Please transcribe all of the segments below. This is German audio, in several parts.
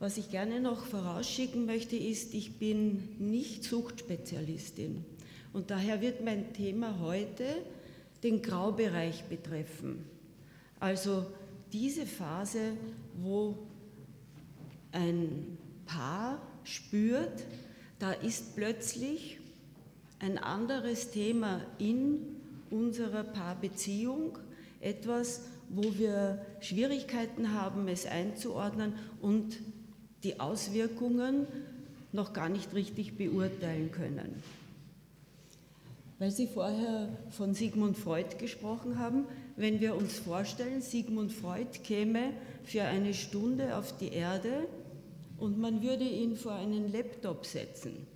Was ich gerne noch vorausschicken möchte, ist, ich bin nicht Suchtspezialistin. Und daher wird mein Thema heute den Graubereich betreffen. Also diese Phase, wo ein Paar spürt, da ist plötzlich ein anderes Thema in unserer Paarbeziehung, etwas, wo wir Schwierigkeiten haben, es einzuordnen und die Auswirkungen noch gar nicht richtig beurteilen können. Weil Sie vorher von Sigmund Freud gesprochen haben, wenn wir uns vorstellen, Sigmund Freud käme für eine Stunde auf die Erde und man würde ihn vor einen Laptop setzen.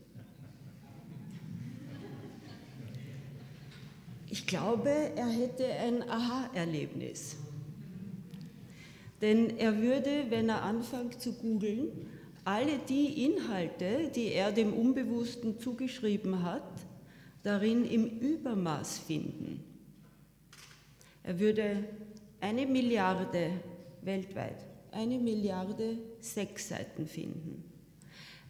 Ich glaube, er hätte ein Aha-Erlebnis. Denn er würde, wenn er anfängt zu googeln, alle die Inhalte, die er dem Unbewussten zugeschrieben hat, darin im Übermaß finden. Er würde eine Milliarde weltweit, eine Milliarde Sexseiten finden.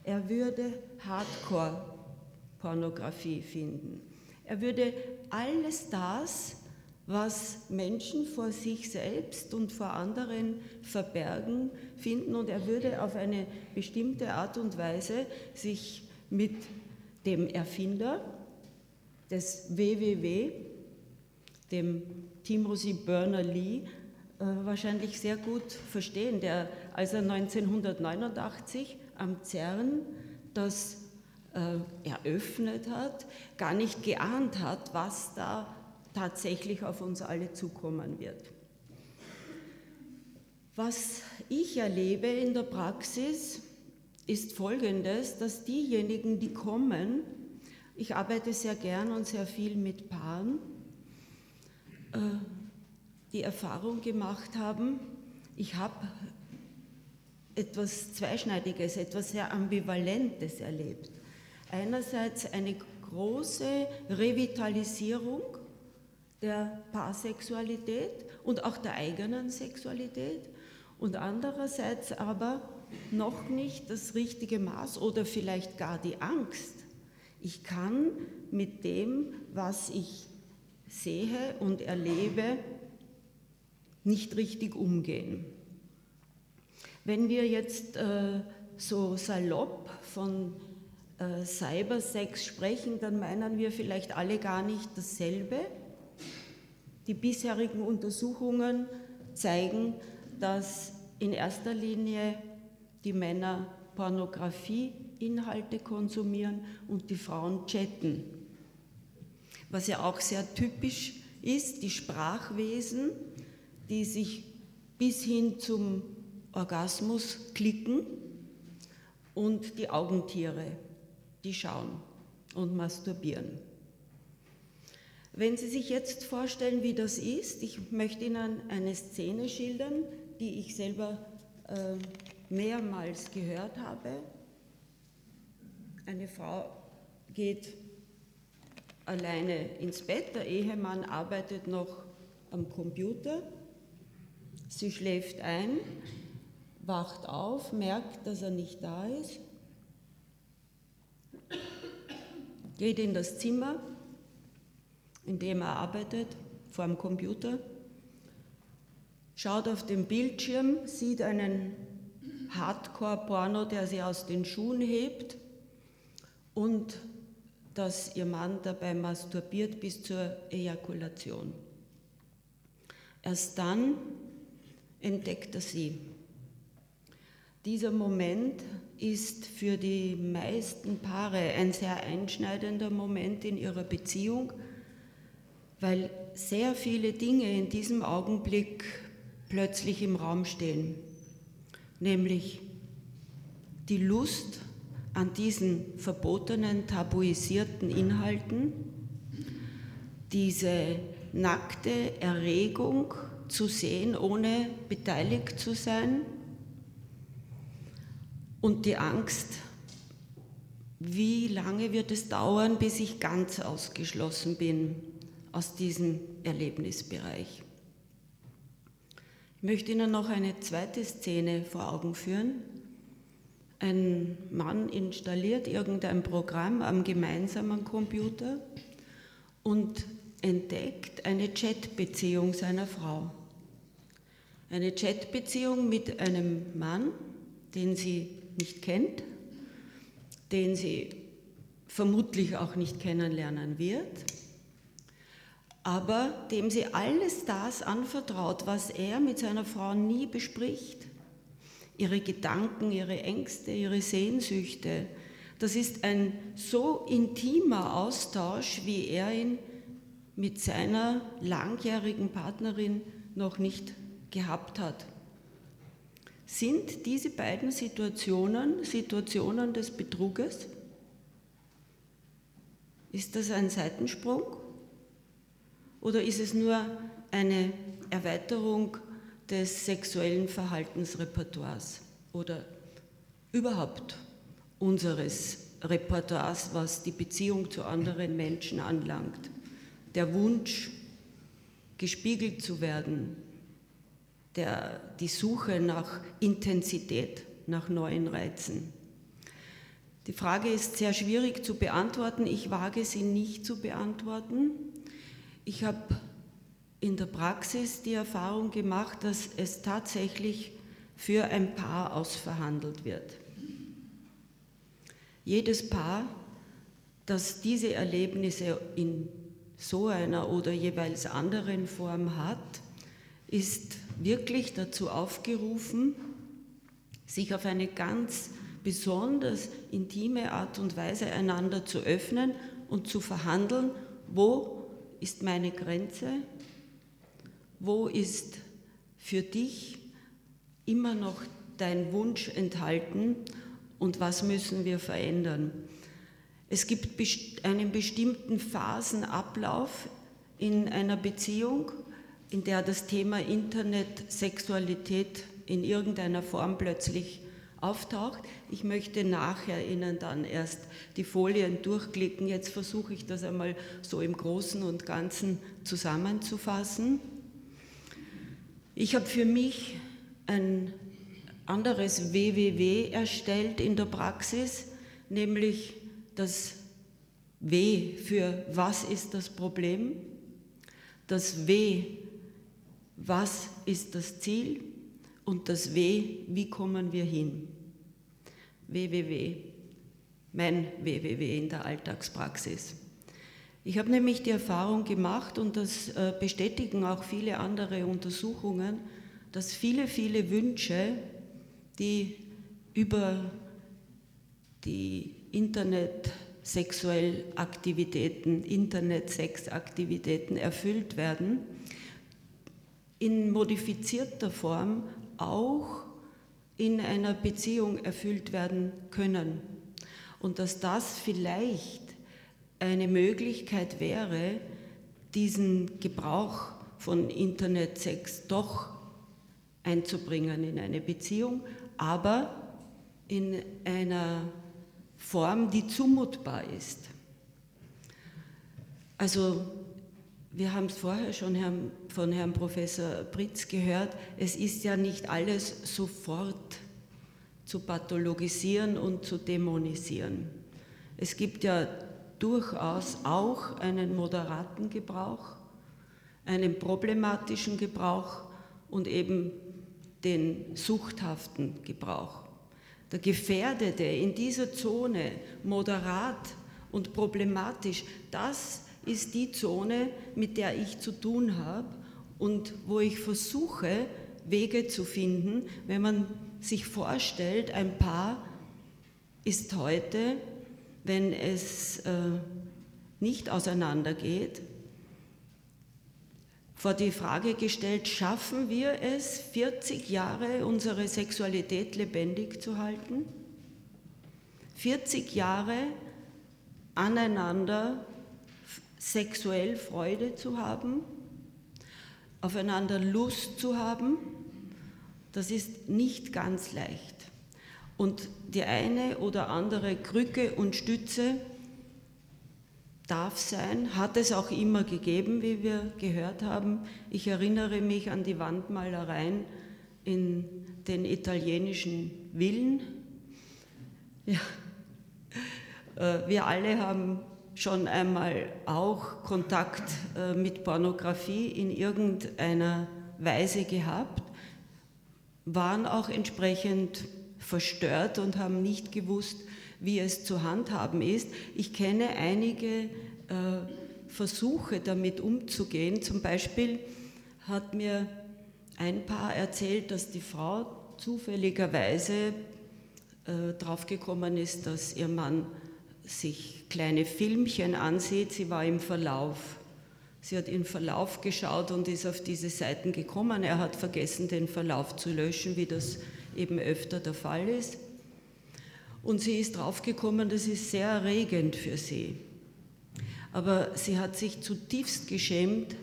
Er würde Hardcore-Pornografie finden. Er würde alles das, was Menschen vor sich selbst und vor anderen verbergen, finden und er würde auf eine bestimmte Art und Weise sich mit dem Erfinder des WWW, dem Timothy Berners-Lee, äh, wahrscheinlich sehr gut verstehen, der als er 1989 am CERN das äh, eröffnet hat, gar nicht geahnt hat, was da tatsächlich auf uns alle zukommen wird. Was ich erlebe in der Praxis ist Folgendes, dass diejenigen, die kommen, ich arbeite sehr gern und sehr viel mit Paaren, äh, die Erfahrung gemacht haben, ich habe etwas Zweischneidiges, etwas sehr Ambivalentes erlebt. Einerseits eine große Revitalisierung der Paarsexualität und auch der eigenen Sexualität und andererseits aber noch nicht das richtige Maß oder vielleicht gar die Angst. Ich kann mit dem, was ich sehe und erlebe, nicht richtig umgehen. Wenn wir jetzt äh, so salopp von äh, Cybersex sprechen, dann meinen wir vielleicht alle gar nicht dasselbe. Die bisherigen Untersuchungen zeigen, dass in erster Linie die Männer Pornografieinhalte konsumieren und die Frauen chatten. Was ja auch sehr typisch ist, die Sprachwesen, die sich bis hin zum Orgasmus klicken und die Augentiere, die schauen und masturbieren. Wenn Sie sich jetzt vorstellen, wie das ist, ich möchte Ihnen eine Szene schildern, die ich selber äh, mehrmals gehört habe. Eine Frau geht alleine ins Bett, der Ehemann arbeitet noch am Computer, sie schläft ein, wacht auf, merkt, dass er nicht da ist, geht in das Zimmer, in dem er arbeitet, vor dem Computer, schaut auf den Bildschirm, sieht einen Hardcore-Porno, der sie aus den Schuhen hebt und dass ihr Mann dabei masturbiert bis zur Ejakulation. Erst dann entdeckt er sie. Dieser Moment ist für die meisten Paare ein sehr einschneidender Moment in ihrer Beziehung, weil sehr viele Dinge in diesem Augenblick plötzlich im Raum stehen, nämlich die Lust an diesen verbotenen, tabuisierten Inhalten, diese nackte Erregung zu sehen, ohne beteiligt zu sein und die Angst, wie lange wird es dauern, bis ich ganz ausgeschlossen bin aus diesem Erlebnisbereich. Ich möchte Ihnen noch eine zweite Szene vor Augen führen. ein Mann installiert irgendein Programm am gemeinsamen Computer und entdeckt eine Chatbeziehung seiner Frau. Eine Chatbeziehung mit einem Mann, den sie nicht kennt, den sie vermutlich auch nicht kennenlernen wird, aber dem sie alles das anvertraut, was er mit seiner Frau nie bespricht. Ihre Gedanken, ihre Ängste, ihre Sehnsüchte. Das ist ein so intimer Austausch, wie er ihn mit seiner langjährigen Partnerin noch nicht gehabt hat. Sind diese beiden Situationen Situationen des Betruges? Ist das ein Seitensprung? Oder ist es nur eine Erweiterung des sexuellen Verhaltensrepertoires oder überhaupt unseres Repertoires, was die Beziehung zu anderen Menschen anlangt? Der Wunsch, gespiegelt zu werden, der, die Suche nach Intensität, nach neuen Reizen. Die Frage ist sehr schwierig zu beantworten. Ich wage sie nicht zu beantworten. Ich habe in der Praxis die Erfahrung gemacht, dass es tatsächlich für ein Paar ausverhandelt wird. Jedes Paar, das diese Erlebnisse in so einer oder jeweils anderen Form hat, ist wirklich dazu aufgerufen, sich auf eine ganz besonders intime Art und Weise einander zu öffnen und zu verhandeln, wo ist meine Grenze, wo ist für dich immer noch dein Wunsch enthalten und was müssen wir verändern. Es gibt einen bestimmten Phasenablauf in einer Beziehung, in der das Thema Internet, Sexualität in irgendeiner Form plötzlich auftaucht. Ich möchte nachher Ihnen dann erst die Folien durchklicken. Jetzt versuche ich das einmal so im Großen und Ganzen zusammenzufassen. Ich habe für mich ein anderes WWW erstellt in der Praxis, nämlich das W für was ist das Problem, das W, was ist das Ziel und das W, wie kommen wir hin. WWW, mein WWW in der Alltagspraxis. Ich habe nämlich die Erfahrung gemacht, und das äh, bestätigen auch viele andere Untersuchungen, dass viele, viele Wünsche, die über die Internet-Sexuell Aktivitäten, Internet-Sex-Aktivitäten erfüllt werden, in modifizierter Form auch in einer Beziehung erfüllt werden können. Und dass das vielleicht eine Möglichkeit wäre, diesen Gebrauch von Internetsex doch einzubringen in eine Beziehung, aber in einer Form, die zumutbar ist. Also wir haben es vorher schon von Herrn Professor Pritz gehört, es ist ja nicht alles sofort zu pathologisieren und zu dämonisieren. Es gibt ja durchaus auch einen moderaten Gebrauch, einen problematischen Gebrauch und eben den suchthaften Gebrauch. Der Gefährdete in dieser Zone, moderat und problematisch, das ist die Zone, mit der ich zu tun habe und wo ich versuche, Wege zu finden, wenn man sich vorstellt, ein Paar ist heute, wenn es äh, nicht auseinandergeht, vor die Frage gestellt, schaffen wir es, 40 Jahre unsere Sexualität lebendig zu halten? 40 Jahre aneinander sexuell Freude zu haben, aufeinander Lust zu haben, das ist nicht ganz leicht. Und die eine oder andere Krücke und Stütze darf sein, hat es auch immer gegeben, wie wir gehört haben. Ich erinnere mich an die Wandmalereien in den italienischen Villen, Ja, äh, wir alle haben schon einmal auch Kontakt äh, mit Pornografie in irgendeiner Weise gehabt, waren auch entsprechend verstört und haben nicht gewusst, wie es zu handhaben ist. Ich kenne einige äh, Versuche damit umzugehen. Zum Beispiel hat mir ein Paar erzählt, dass die Frau zufälligerweise äh, draufgekommen ist, dass ihr Mann sich kleine Filmchen ansieht. Sie war im Verlauf. Sie hat in Verlauf geschaut und ist auf diese Seiten gekommen. Er hat vergessen, den Verlauf zu löschen, wie das eben öfter der Fall ist. Und sie ist draufgekommen, das ist sehr erregend für sie. Aber sie hat sich zutiefst geschämt,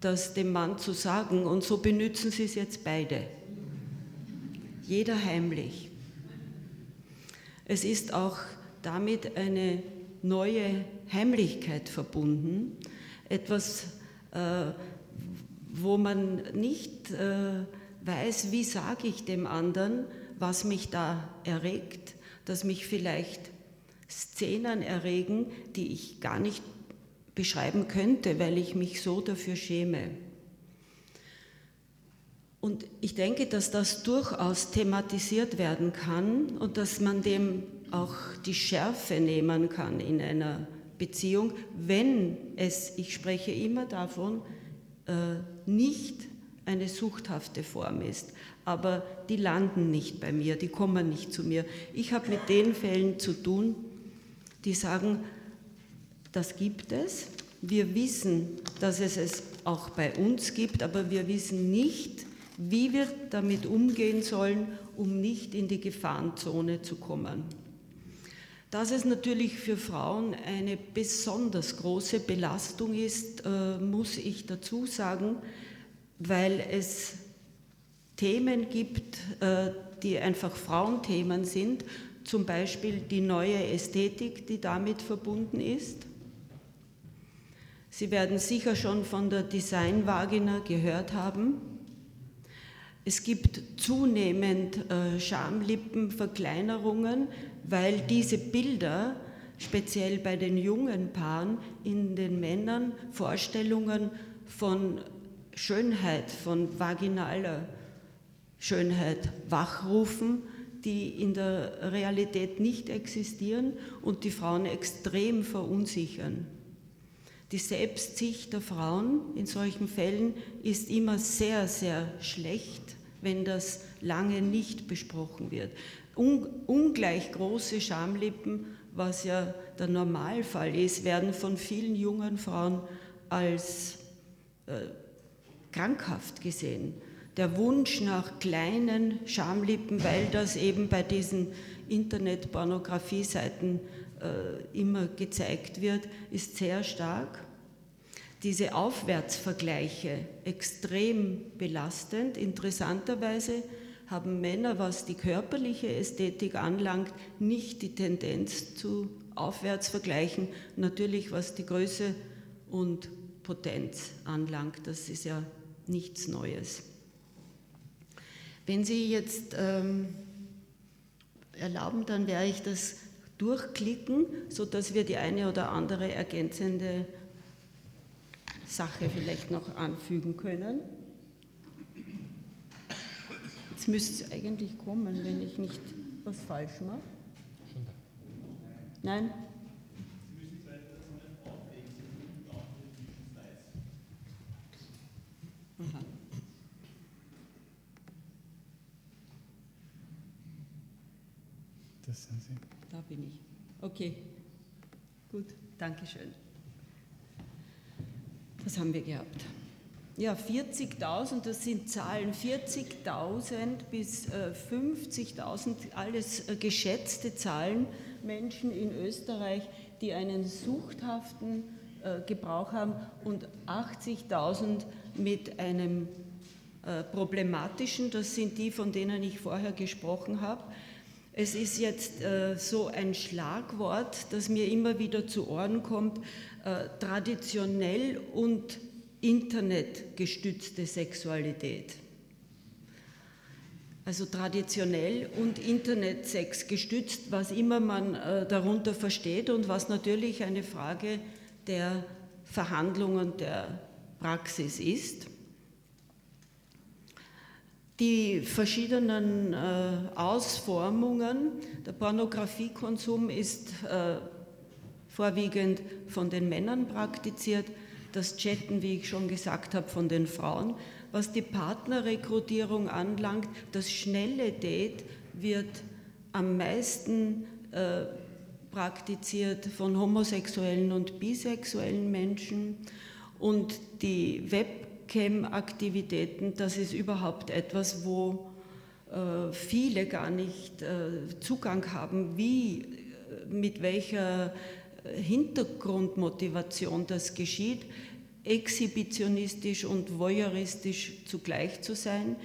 das dem Mann zu sagen und so benützen sie es jetzt beide. Jeder heimlich. Es ist auch damit eine neue Heimlichkeit verbunden, etwas, äh, wo man nicht äh, weiß, wie sage ich dem anderen, was mich da erregt, dass mich vielleicht Szenen erregen, die ich gar nicht beschreiben könnte, weil ich mich so dafür schäme. Und ich denke, dass das durchaus thematisiert werden kann und dass man dem auch die Schärfe nehmen kann in einer Beziehung, wenn es, ich spreche immer davon, äh, nicht eine suchthafte Form ist. Aber die landen nicht bei mir, die kommen nicht zu mir. Ich habe mit den Fällen zu tun, die sagen, das gibt es. Wir wissen, dass es es auch bei uns gibt, aber wir wissen nicht, wie wir damit umgehen sollen, um nicht in die Gefahrenzone zu kommen. Dass es natürlich für Frauen eine besonders große Belastung ist, äh, muss ich dazu sagen, weil es Themen gibt, äh, die einfach Frauenthemen sind, zum Beispiel die neue Ästhetik, die damit verbunden ist. Sie werden sicher schon von der Designvagina gehört haben. Es gibt zunehmend äh, Schamlippenverkleinerungen, weil diese Bilder, speziell bei den jungen Paaren, in den Männern Vorstellungen von Schönheit, von vaginaler Schönheit wachrufen, die in der Realität nicht existieren und die Frauen extrem verunsichern. Die Selbstsicht der Frauen in solchen Fällen ist immer sehr, sehr schlecht, wenn das lange nicht besprochen wird. Un ungleich große Schamlippen, was ja der Normalfall ist, werden von vielen jungen Frauen als äh, krankhaft gesehen. Der Wunsch nach kleinen Schamlippen, weil das eben bei diesen Internet-Pornografie-Seiten äh, immer gezeigt wird, ist sehr stark. Diese Aufwärtsvergleiche extrem belastend. Interessanterweise haben Männer, was die körperliche Ästhetik anlangt, nicht die Tendenz zu Aufwärtsvergleichen. Natürlich, was die Größe und Potenz anlangt, das ist ja nichts Neues. Wenn Sie jetzt ähm, erlauben, dann werde ich das durchklicken, sodass wir die eine oder andere ergänzende Sache vielleicht noch anfügen können. Jetzt müsste es eigentlich kommen, wenn ich nicht was falsch mache. Nein? Aha. Das sind Sie. Da bin ich. Okay, gut, danke schön. Was haben wir gehabt? Ja, 40.000, das sind Zahlen, 40.000 bis äh, 50.000, alles äh, geschätzte Zahlen, Menschen in Österreich, die einen suchthaften äh, Gebrauch haben und 80.000 mit einem äh, problematischen, das sind die, von denen ich vorher gesprochen habe. Es ist jetzt äh, so ein Schlagwort, das mir immer wieder zu Ohren kommt, äh, traditionell und internetgestützte Sexualität. also traditionell und Internetsex gestützt, was immer man äh, darunter versteht und was natürlich eine Frage der Verhandlungen der Praxis ist. Die verschiedenen äh, Ausformungen, der Pornografiekonsum ist äh, vorwiegend von den Männern praktiziert, das Chatten, wie ich schon gesagt habe, von den Frauen. Was die Partnerrekrutierung anlangt, das schnelle Date wird am meisten äh, praktiziert von homosexuellen und bisexuellen Menschen und die Webcam-Aktivitäten, das ist überhaupt etwas, wo äh, viele gar nicht äh, Zugang haben, wie, äh, mit welcher Hintergrundmotivation das geschieht, exhibitionistisch und voyeuristisch zugleich zu sein.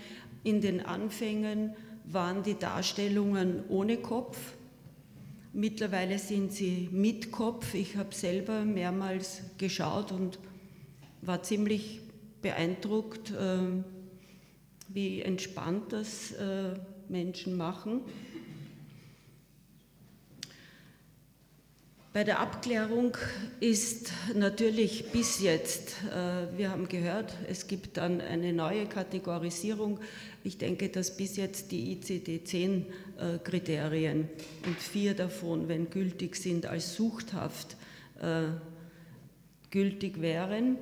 In den Anfängen waren die Darstellungen ohne Kopf. Mittlerweile sind sie mit Kopf. Ich habe selber mehrmals geschaut und war ziemlich beeindruckt, äh, wie entspannt das äh, Menschen machen. Bei der Abklärung ist natürlich bis jetzt, äh, wir haben gehört, es gibt dann eine neue Kategorisierung. Ich denke, dass bis jetzt die ICD-10-Kriterien und vier davon, wenn gültig sind, als suchthaft äh, gültig wären.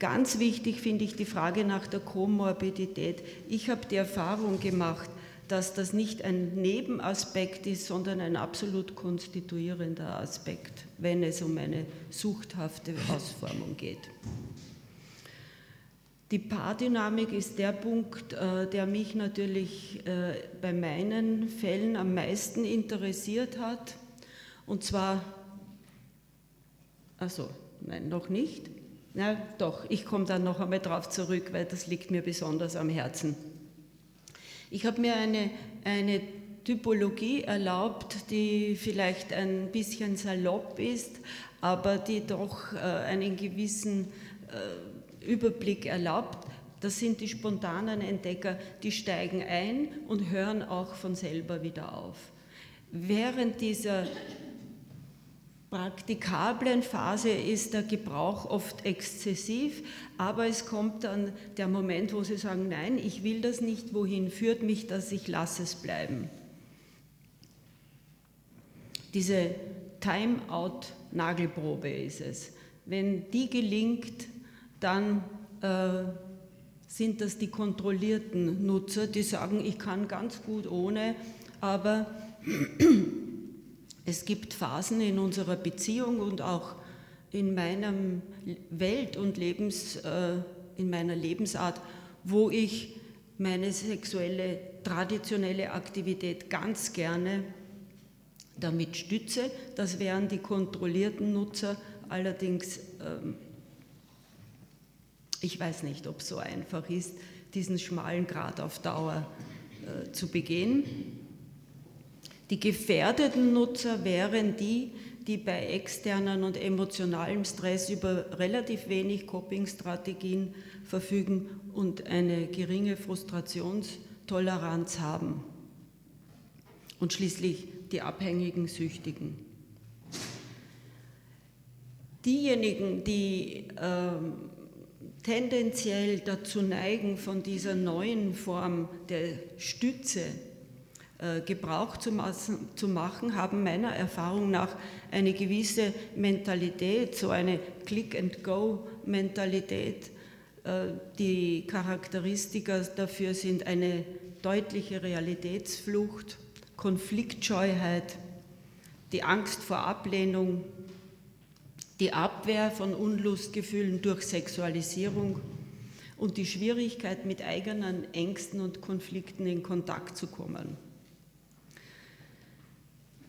Ganz wichtig finde ich die Frage nach der Komorbidität. Ich habe die Erfahrung gemacht, dass das nicht ein Nebenaspekt ist, sondern ein absolut konstituierender Aspekt, wenn es um eine suchthafte Ausformung geht. Die Paardynamik ist der Punkt, äh, der mich natürlich äh, bei meinen Fällen am meisten interessiert hat. Und zwar, also nein, noch nicht. Na doch, ich komme dann noch einmal darauf zurück, weil das liegt mir besonders am Herzen. Ich habe mir eine, eine Typologie erlaubt, die vielleicht ein bisschen salopp ist, aber die doch äh, einen gewissen äh, Überblick erlaubt. Das sind die spontanen Entdecker, die steigen ein und hören auch von selber wieder auf. Während dieser praktikablen Phase ist der Gebrauch oft exzessiv, aber es kommt dann der Moment, wo sie sagen, nein, ich will das nicht, wohin führt mich das, ich lasse es bleiben. Diese Time-out-Nagelprobe ist es. Wenn die gelingt, dann äh, sind das die kontrollierten Nutzer, die sagen, ich kann ganz gut ohne, aber es gibt Phasen in unserer Beziehung und auch in meiner Welt und Lebens, äh, in meiner Lebensart, wo ich meine sexuelle, traditionelle Aktivität ganz gerne damit stütze. Das wären die kontrollierten Nutzer. Allerdings, ähm, ich weiß nicht, ob es so einfach ist, diesen schmalen Grad auf Dauer äh, zu begehen. Die gefährdeten Nutzer wären die, die bei externen und emotionalem Stress über relativ wenig Coping-Strategien verfügen und eine geringe Frustrationstoleranz haben. Und schließlich die abhängigen Süchtigen. Diejenigen, die äh, tendenziell dazu neigen, von dieser neuen Form der Stütze Gebrauch zu machen, haben meiner Erfahrung nach eine gewisse Mentalität, so eine Click-and-Go-Mentalität. Äh, die Charakteristika dafür sind eine deutliche Realitätsflucht, Konfliktscheuheit, die Angst vor Ablehnung, die Abwehr von Unlustgefühlen durch Sexualisierung und die Schwierigkeit, mit eigenen Ängsten und Konflikten in Kontakt zu kommen.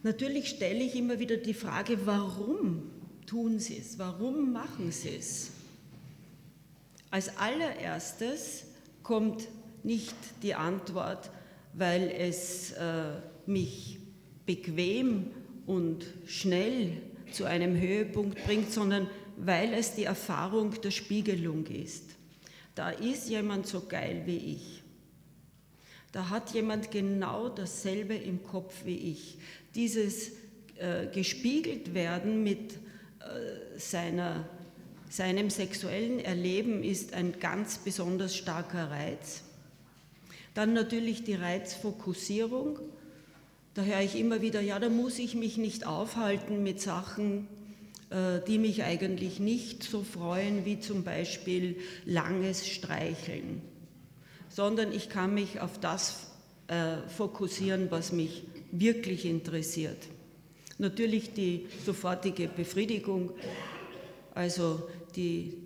Natürlich stelle ich immer wieder die Frage, warum tun sie es? Warum machen sie es? Als allererstes kommt nicht die Antwort, weil es äh, mich bequem und schnell zu einem Höhepunkt bringt, sondern weil es die Erfahrung der Spiegelung ist. Da ist jemand so geil wie ich. Da hat jemand genau dasselbe im Kopf wie ich. Dieses äh, gespiegelt werden mit äh, seiner, seinem sexuellen Erleben ist ein ganz besonders starker Reiz. Dann natürlich die Reizfokussierung. Da höre ich immer wieder, ja, da muss ich mich nicht aufhalten mit Sachen, äh, die mich eigentlich nicht so freuen, wie zum Beispiel langes Streicheln, sondern ich kann mich auf das äh, fokussieren, was mich wirklich interessiert. Natürlich die sofortige Befriedigung, also die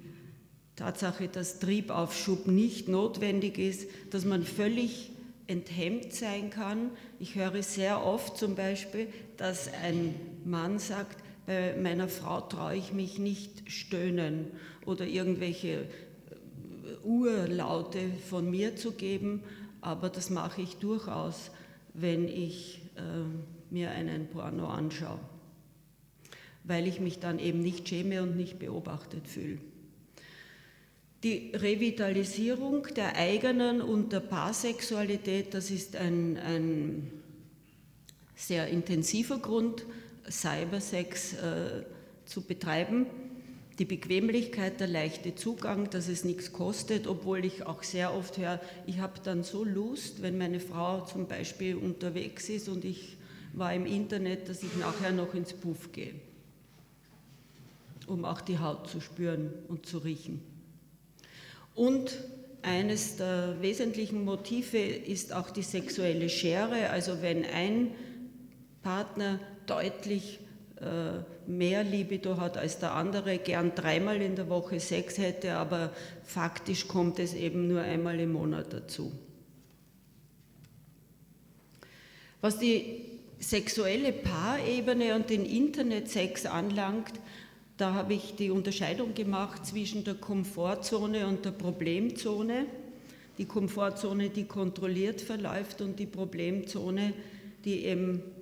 Tatsache, dass Triebaufschub nicht notwendig ist, dass man völlig enthemmt sein kann. Ich höre sehr oft zum Beispiel, dass ein Mann sagt, bei meiner Frau traue ich mich nicht stöhnen oder irgendwelche Urlaute von mir zu geben, aber das mache ich durchaus, wenn ich äh, mir einen Porno anschaue, weil ich mich dann eben nicht schäme und nicht beobachtet fühle. Die Revitalisierung der eigenen und der Paarsexualität, das ist ein, ein sehr intensiver Grund, Cybersex äh, zu betreiben. Die Bequemlichkeit, der leichte Zugang, dass es nichts kostet, obwohl ich auch sehr oft höre, ich habe dann so Lust, wenn meine Frau zum Beispiel unterwegs ist und ich war im Internet, dass ich nachher noch ins Puff gehe, um auch die Haut zu spüren und zu riechen. Und eines der wesentlichen Motive ist auch die sexuelle Schere, also wenn ein Partner deutlich mehr Libido hat als der andere, gern dreimal in der Woche Sex hätte, aber faktisch kommt es eben nur einmal im Monat dazu. Was die sexuelle Paarebene und den Internetsex anlangt, da habe ich die Unterscheidung gemacht zwischen der Komfortzone und der Problemzone. Die Komfortzone, die kontrolliert verläuft und die Problemzone, die eben äh,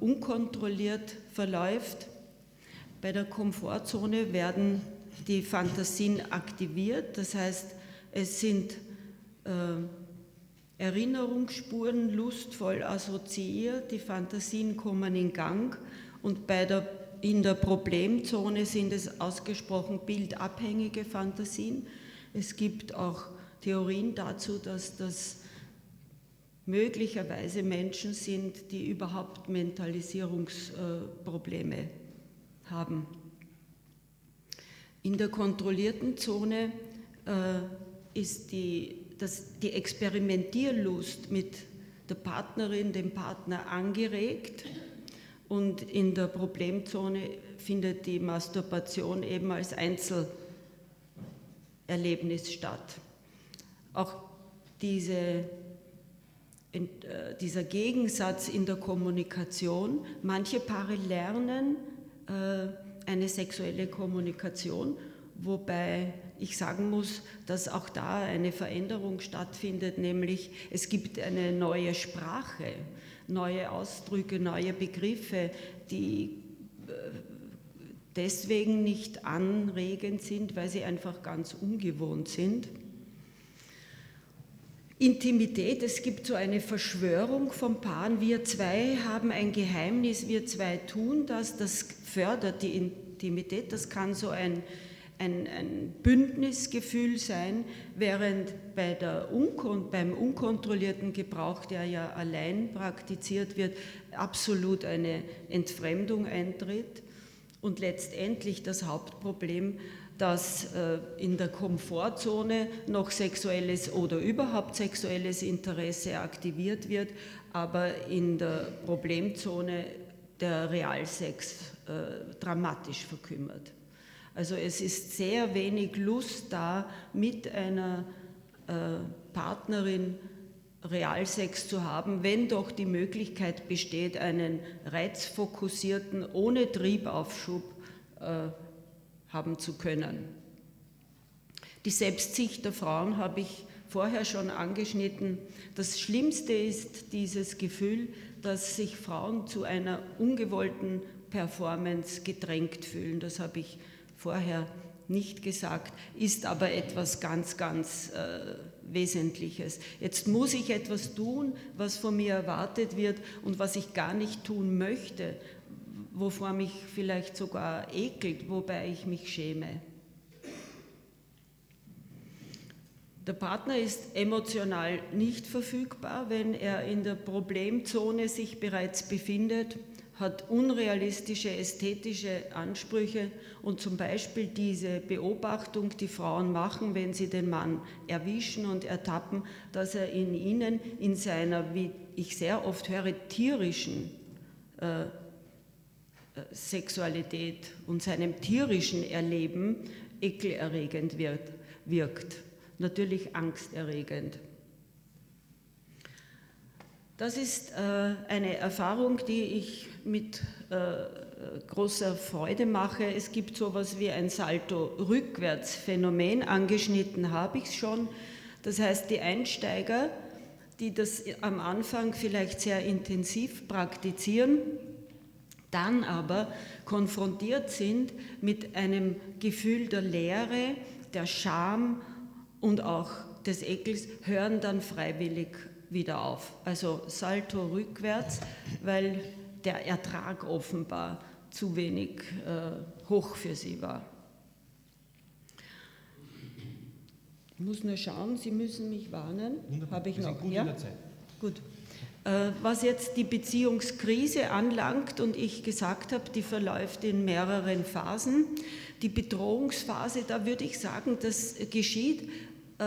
unkontrolliert verläuft. Bei der Komfortzone werden die Fantasien aktiviert, das heißt, es sind äh, Erinnerungsspuren lustvoll assoziiert, die Fantasien kommen in Gang und bei der, in der Problemzone sind es ausgesprochen bildabhängige Fantasien. Es gibt auch Theorien dazu, dass das möglicherweise Menschen sind, die überhaupt Mentalisierungsprobleme haben. In der kontrollierten Zone äh, ist die, das, die Experimentierlust mit der Partnerin, dem Partner angeregt und in der Problemzone findet die Masturbation eben als Einzelerlebnis statt. Auch diese äh, dieser Gegensatz in der Kommunikation. Manche Paare lernen äh, eine sexuelle Kommunikation, wobei ich sagen muss, dass auch da eine Veränderung stattfindet, nämlich es gibt eine neue Sprache, neue Ausdrücke, neue Begriffe, die äh, deswegen nicht anregend sind, weil sie einfach ganz ungewohnt sind. Intimität, es gibt so eine Verschwörung von Paaren, wir zwei haben ein Geheimnis, wir zwei tun das, das fördert die Intimität, das kann so ein, ein, ein Bündnisgefühl sein, während bei der Unkon beim unkontrollierten Gebrauch, der ja allein praktiziert wird, absolut eine Entfremdung eintritt. Und letztendlich das Hauptproblem dass äh, in der Komfortzone noch sexuelles oder überhaupt sexuelles Interesse aktiviert wird, aber in der Problemzone der Realsex äh, dramatisch verkümmert. Also es ist sehr wenig Lust da, mit einer äh, Partnerin Realsex zu haben, wenn doch die Möglichkeit besteht, einen reizfokussierten, ohne Triebaufschub haben zu können. Die Selbstsicht der Frauen habe ich vorher schon angeschnitten. Das Schlimmste ist dieses Gefühl, dass sich Frauen zu einer ungewollten Performance gedrängt fühlen. Das habe ich vorher nicht gesagt, ist aber etwas ganz, ganz äh, Wesentliches. Jetzt muss ich etwas tun, was von mir erwartet wird und was ich gar nicht tun möchte, wovor mich vielleicht sogar ekelt, wobei ich mich schäme. Der Partner ist emotional nicht verfügbar, wenn er in der Problemzone sich bereits befindet, hat unrealistische ästhetische Ansprüche und zum Beispiel diese Beobachtung, die Frauen machen, wenn sie den Mann erwischen und ertappen, dass er in ihnen, in seiner, wie ich sehr oft höre, tierischen äh, Sexualität und seinem tierischen Erleben ekelerregend wird, wirkt natürlich angsterregend. Das ist äh, eine Erfahrung, die ich mit äh, großer Freude mache. Es gibt so etwas wie ein Salto-Rückwärts-Phänomen, angeschnitten habe ich es schon. Das heißt, die Einsteiger, die das am Anfang vielleicht sehr intensiv praktizieren, dann aber konfrontiert sind mit einem Gefühl der Leere, der Scham und auch des Ekels hören dann freiwillig wieder auf. Also Salto rückwärts, weil der Ertrag offenbar zu wenig äh, hoch für sie war. Ich muss nur schauen, Sie müssen mich warnen. Habe ich noch? Gut ja? Gut. Äh, was jetzt die Beziehungskrise anlangt und ich gesagt habe, die verläuft in mehreren Phasen. Die Bedrohungsphase, da würde ich sagen, das geschieht äh,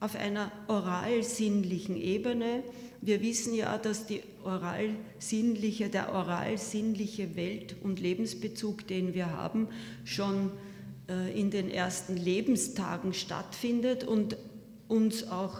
auf einer oral-sinnlichen Ebene. Wir wissen ja, dass die oral-sinnliche, der oral-sinnliche Welt- und Lebensbezug, den wir haben, schon äh, in den ersten Lebenstagen stattfindet und uns auch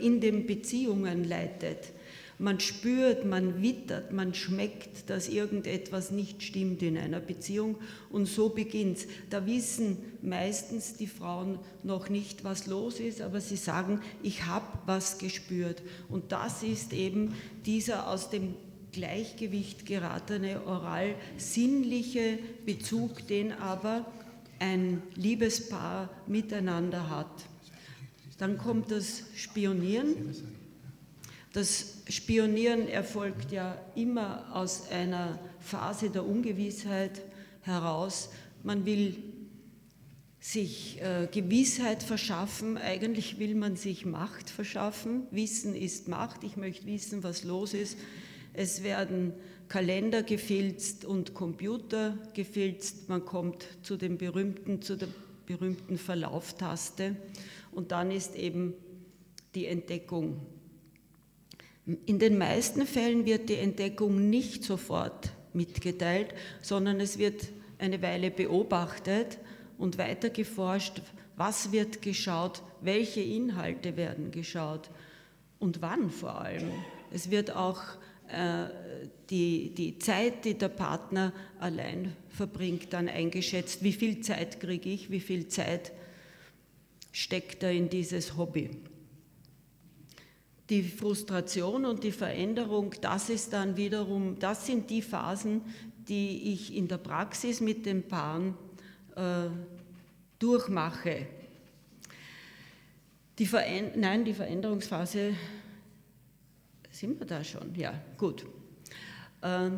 in den Beziehungen leitet. Man spürt, man wittert, man schmeckt, dass irgendetwas nicht stimmt in einer Beziehung und so beginnt es. Da wissen meistens die Frauen noch nicht, was los ist, aber sie sagen, ich habe was gespürt. Und das ist eben dieser aus dem Gleichgewicht geratene oral-sinnliche Bezug, den aber ein Liebespaar miteinander hat. Dann kommt das Spionieren. Das Spionieren erfolgt ja immer aus einer Phase der Ungewissheit heraus. Man will sich äh, Gewissheit verschaffen, eigentlich will man sich Macht verschaffen. Wissen ist Macht, ich möchte wissen, was los ist. Es werden Kalender gefilzt und Computer gefilzt. Man kommt zu, dem berühmten, zu der berühmten Verlauftaste und dann ist eben die Entdeckung in den meisten Fällen wird die Entdeckung nicht sofort mitgeteilt, sondern es wird eine Weile beobachtet und weiter geforscht, was wird geschaut, welche Inhalte werden geschaut und wann vor allem. Es wird auch äh, die, die Zeit, die der Partner allein verbringt, dann eingeschätzt, wie viel Zeit kriege ich, wie viel Zeit steckt er in dieses Hobby die Frustration und die Veränderung, das ist dann wiederum, das sind die Phasen, die ich in der Praxis mit den Paaren äh, durchmache. Die Nein, die Veränderungsphase, sind wir da schon? Ja, gut. Äh,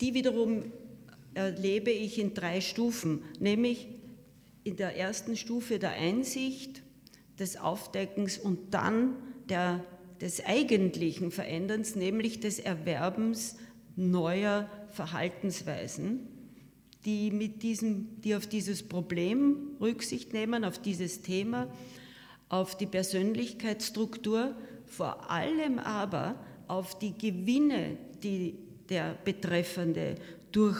die wiederum erlebe ich in drei Stufen, nämlich in der ersten Stufe der Einsicht, des Aufdeckens und dann der, des eigentlichen Veränderns, nämlich des Erwerbens neuer Verhaltensweisen, die, mit diesem, die auf dieses Problem Rücksicht nehmen, auf dieses Thema, auf die Persönlichkeitsstruktur, vor allem aber auf die Gewinne, die der Betreffende durch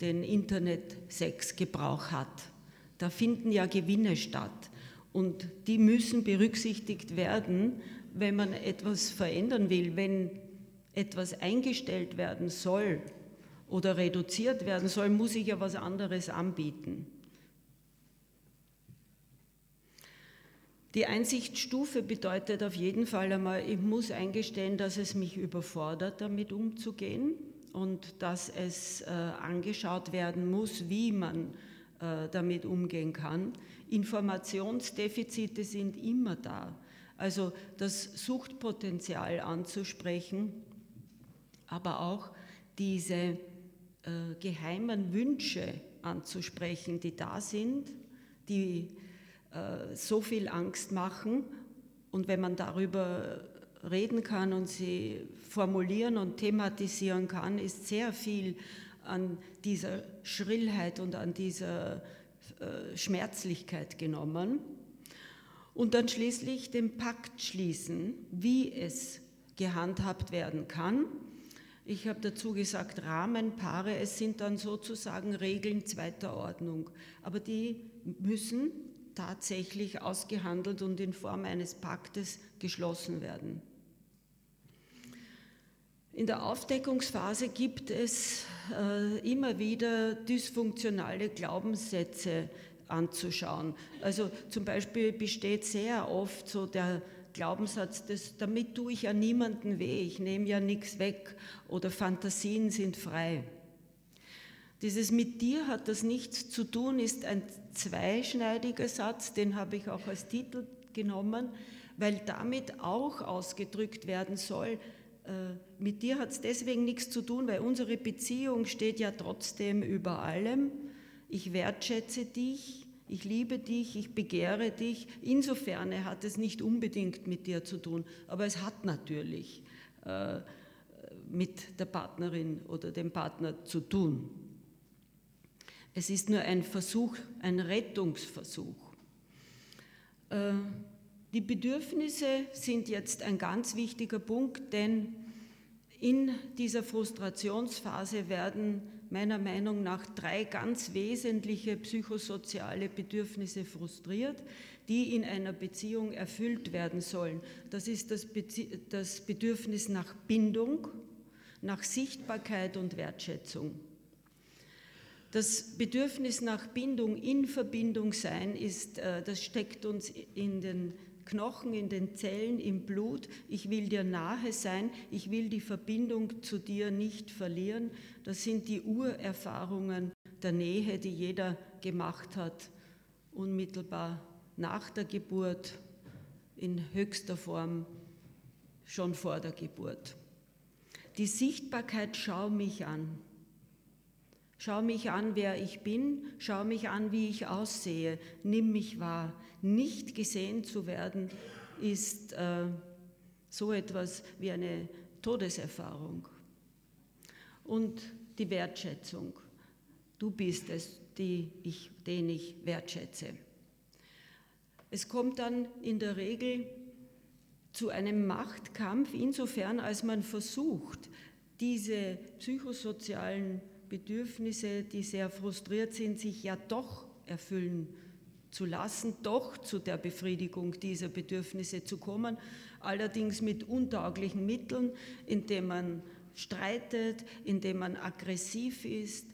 den Internet-Sex-Gebrauch hat. Da finden ja Gewinne statt. Und die müssen berücksichtigt werden, wenn man etwas verändern will, wenn etwas eingestellt werden soll oder reduziert werden soll, muss ich ja was anderes anbieten. Die Einsichtsstufe bedeutet auf jeden Fall einmal, ich muss eingestehen, dass es mich überfordert, damit umzugehen und dass es äh, angeschaut werden muss, wie man damit umgehen kann. Informationsdefizite sind immer da. Also das Suchtpotenzial anzusprechen, aber auch diese äh, geheimen Wünsche anzusprechen, die da sind, die äh, so viel Angst machen. Und wenn man darüber reden kann und sie formulieren und thematisieren kann, ist sehr viel an dieser Schrillheit und an dieser äh, Schmerzlichkeit genommen. Und dann schließlich den Pakt schließen, wie es gehandhabt werden kann. Ich habe dazu gesagt Rahmenpaare, es sind dann sozusagen Regeln zweiter Ordnung, aber die müssen tatsächlich ausgehandelt und in Form eines Paktes geschlossen werden. In der Aufdeckungsphase gibt es äh, immer wieder dysfunktionale Glaubenssätze anzuschauen. Also zum Beispiel besteht sehr oft so der Glaubenssatz, dass, damit tue ich ja niemanden weh, ich nehme ja nichts weg oder Fantasien sind frei. Dieses mit dir hat das nichts zu tun, ist ein zweischneidiger Satz, den habe ich auch als Titel genommen, weil damit auch ausgedrückt werden soll, mit dir hat es deswegen nichts zu tun, weil unsere Beziehung steht ja trotzdem über allem. Ich wertschätze dich, ich liebe dich, ich begehre dich. Insofern hat es nicht unbedingt mit dir zu tun, aber es hat natürlich äh, mit der Partnerin oder dem Partner zu tun. Es ist nur ein Versuch, ein Rettungsversuch. Äh, die Bedürfnisse sind jetzt ein ganz wichtiger Punkt, denn in dieser Frustrationsphase werden meiner Meinung nach drei ganz wesentliche psychosoziale Bedürfnisse frustriert, die in einer Beziehung erfüllt werden sollen. Das ist das, das Bedürfnis nach Bindung, nach Sichtbarkeit und Wertschätzung. Das Bedürfnis nach Bindung, in Verbindung sein, ist, äh, das steckt uns in den Knochen, in den Zellen, im Blut. Ich will dir nahe sein, ich will die Verbindung zu dir nicht verlieren. Das sind die Urerfahrungen der Nähe, die jeder gemacht hat, unmittelbar nach der Geburt, in höchster Form schon vor der Geburt. Die Sichtbarkeit, schau mich an. Schau mich an, wer ich bin, schau mich an, wie ich aussehe, nimm mich wahr. Nicht gesehen zu werden ist äh, so etwas wie eine Todeserfahrung. Und die Wertschätzung. Du bist es, die ich, den ich wertschätze. Es kommt dann in der Regel zu einem Machtkampf, insofern als man versucht, diese psychosozialen Bedürfnisse, die sehr frustriert sind, sich ja doch erfüllen zu lassen, doch zu der Befriedigung dieser Bedürfnisse zu kommen, allerdings mit untauglichen Mitteln, indem man streitet, indem man aggressiv ist.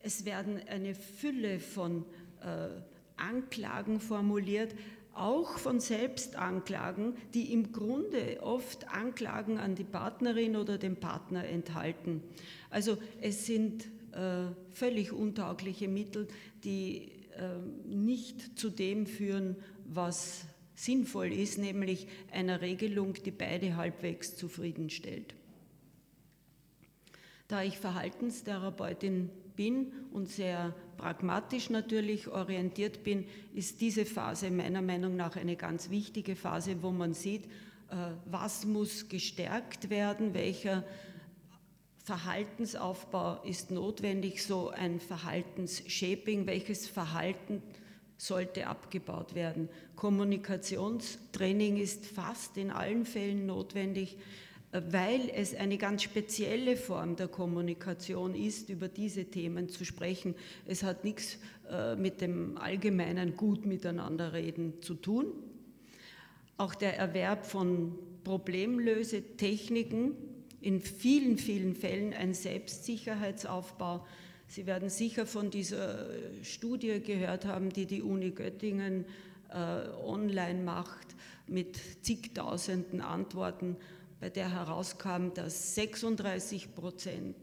Es werden eine Fülle von äh, Anklagen formuliert, auch von Selbstanklagen, die im Grunde oft Anklagen an die Partnerin oder den Partner enthalten. Also es sind äh, völlig untaugliche Mittel, die nicht zu dem führen, was sinnvoll ist, nämlich einer Regelung, die beide halbwegs zufriedenstellt. Da ich Verhaltenstherapeutin bin und sehr pragmatisch natürlich orientiert bin, ist diese Phase meiner Meinung nach eine ganz wichtige Phase, wo man sieht, äh, was muss gestärkt werden, welcher Verhaltensaufbau ist notwendig, so ein Verhaltensshaping, welches Verhalten sollte abgebaut werden. Kommunikationstraining ist fast in allen Fällen notwendig, weil es eine ganz spezielle Form der Kommunikation ist, über diese Themen zu sprechen. Es hat nichts äh, mit dem allgemeinen Gut miteinanderreden zu tun. Auch der Erwerb von Problemlösetechniken in vielen, vielen Fällen ein Selbstsicherheitsaufbau. Sie werden sicher von dieser Studie gehört haben, die die Uni Göttingen äh, online macht mit zigtausenden Antworten, bei der herauskam, dass 36 Prozent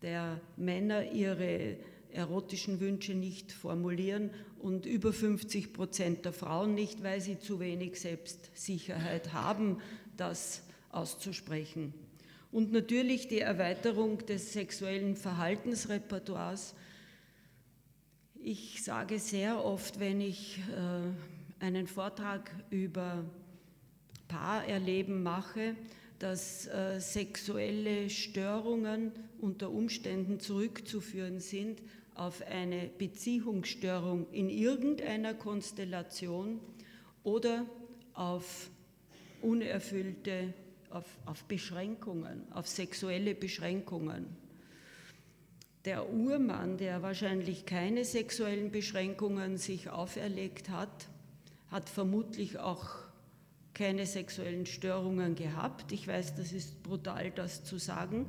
der Männer ihre erotischen Wünsche nicht formulieren und über 50 Prozent der Frauen nicht, weil sie zu wenig Selbstsicherheit haben, das auszusprechen. Und natürlich die Erweiterung des sexuellen Verhaltensrepertoires. Ich sage sehr oft, wenn ich äh, einen Vortrag über Paarerleben mache, dass äh, sexuelle Störungen unter Umständen zurückzuführen sind auf eine Beziehungsstörung in irgendeiner Konstellation oder auf unerfüllte, auf, auf Beschränkungen, auf sexuelle Beschränkungen. Der Urmann, der wahrscheinlich keine sexuellen Beschränkungen sich auferlegt hat, hat vermutlich auch keine sexuellen Störungen gehabt. Ich weiß, das ist brutal, das zu sagen,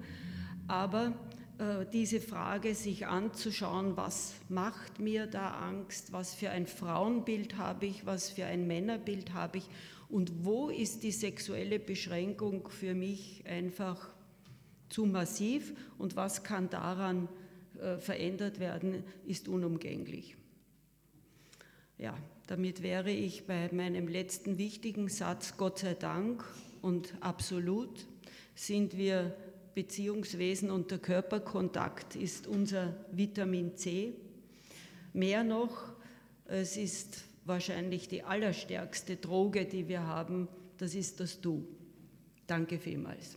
aber äh, diese Frage sich anzuschauen, was macht mir da Angst, was für ein Frauenbild habe ich, was für ein Männerbild habe ich und wo ist die sexuelle Beschränkung für mich einfach zu massiv und was kann daran äh, verändert werden, ist unumgänglich. Ja, damit wäre ich bei meinem letzten wichtigen Satz, Gott sei Dank und absolut sind wir Beziehungswesen und der Körperkontakt ist unser Vitamin C. Mehr noch, es ist wahrscheinlich die allerstärkste Droge, die wir haben, das ist das Du. Danke vielmals.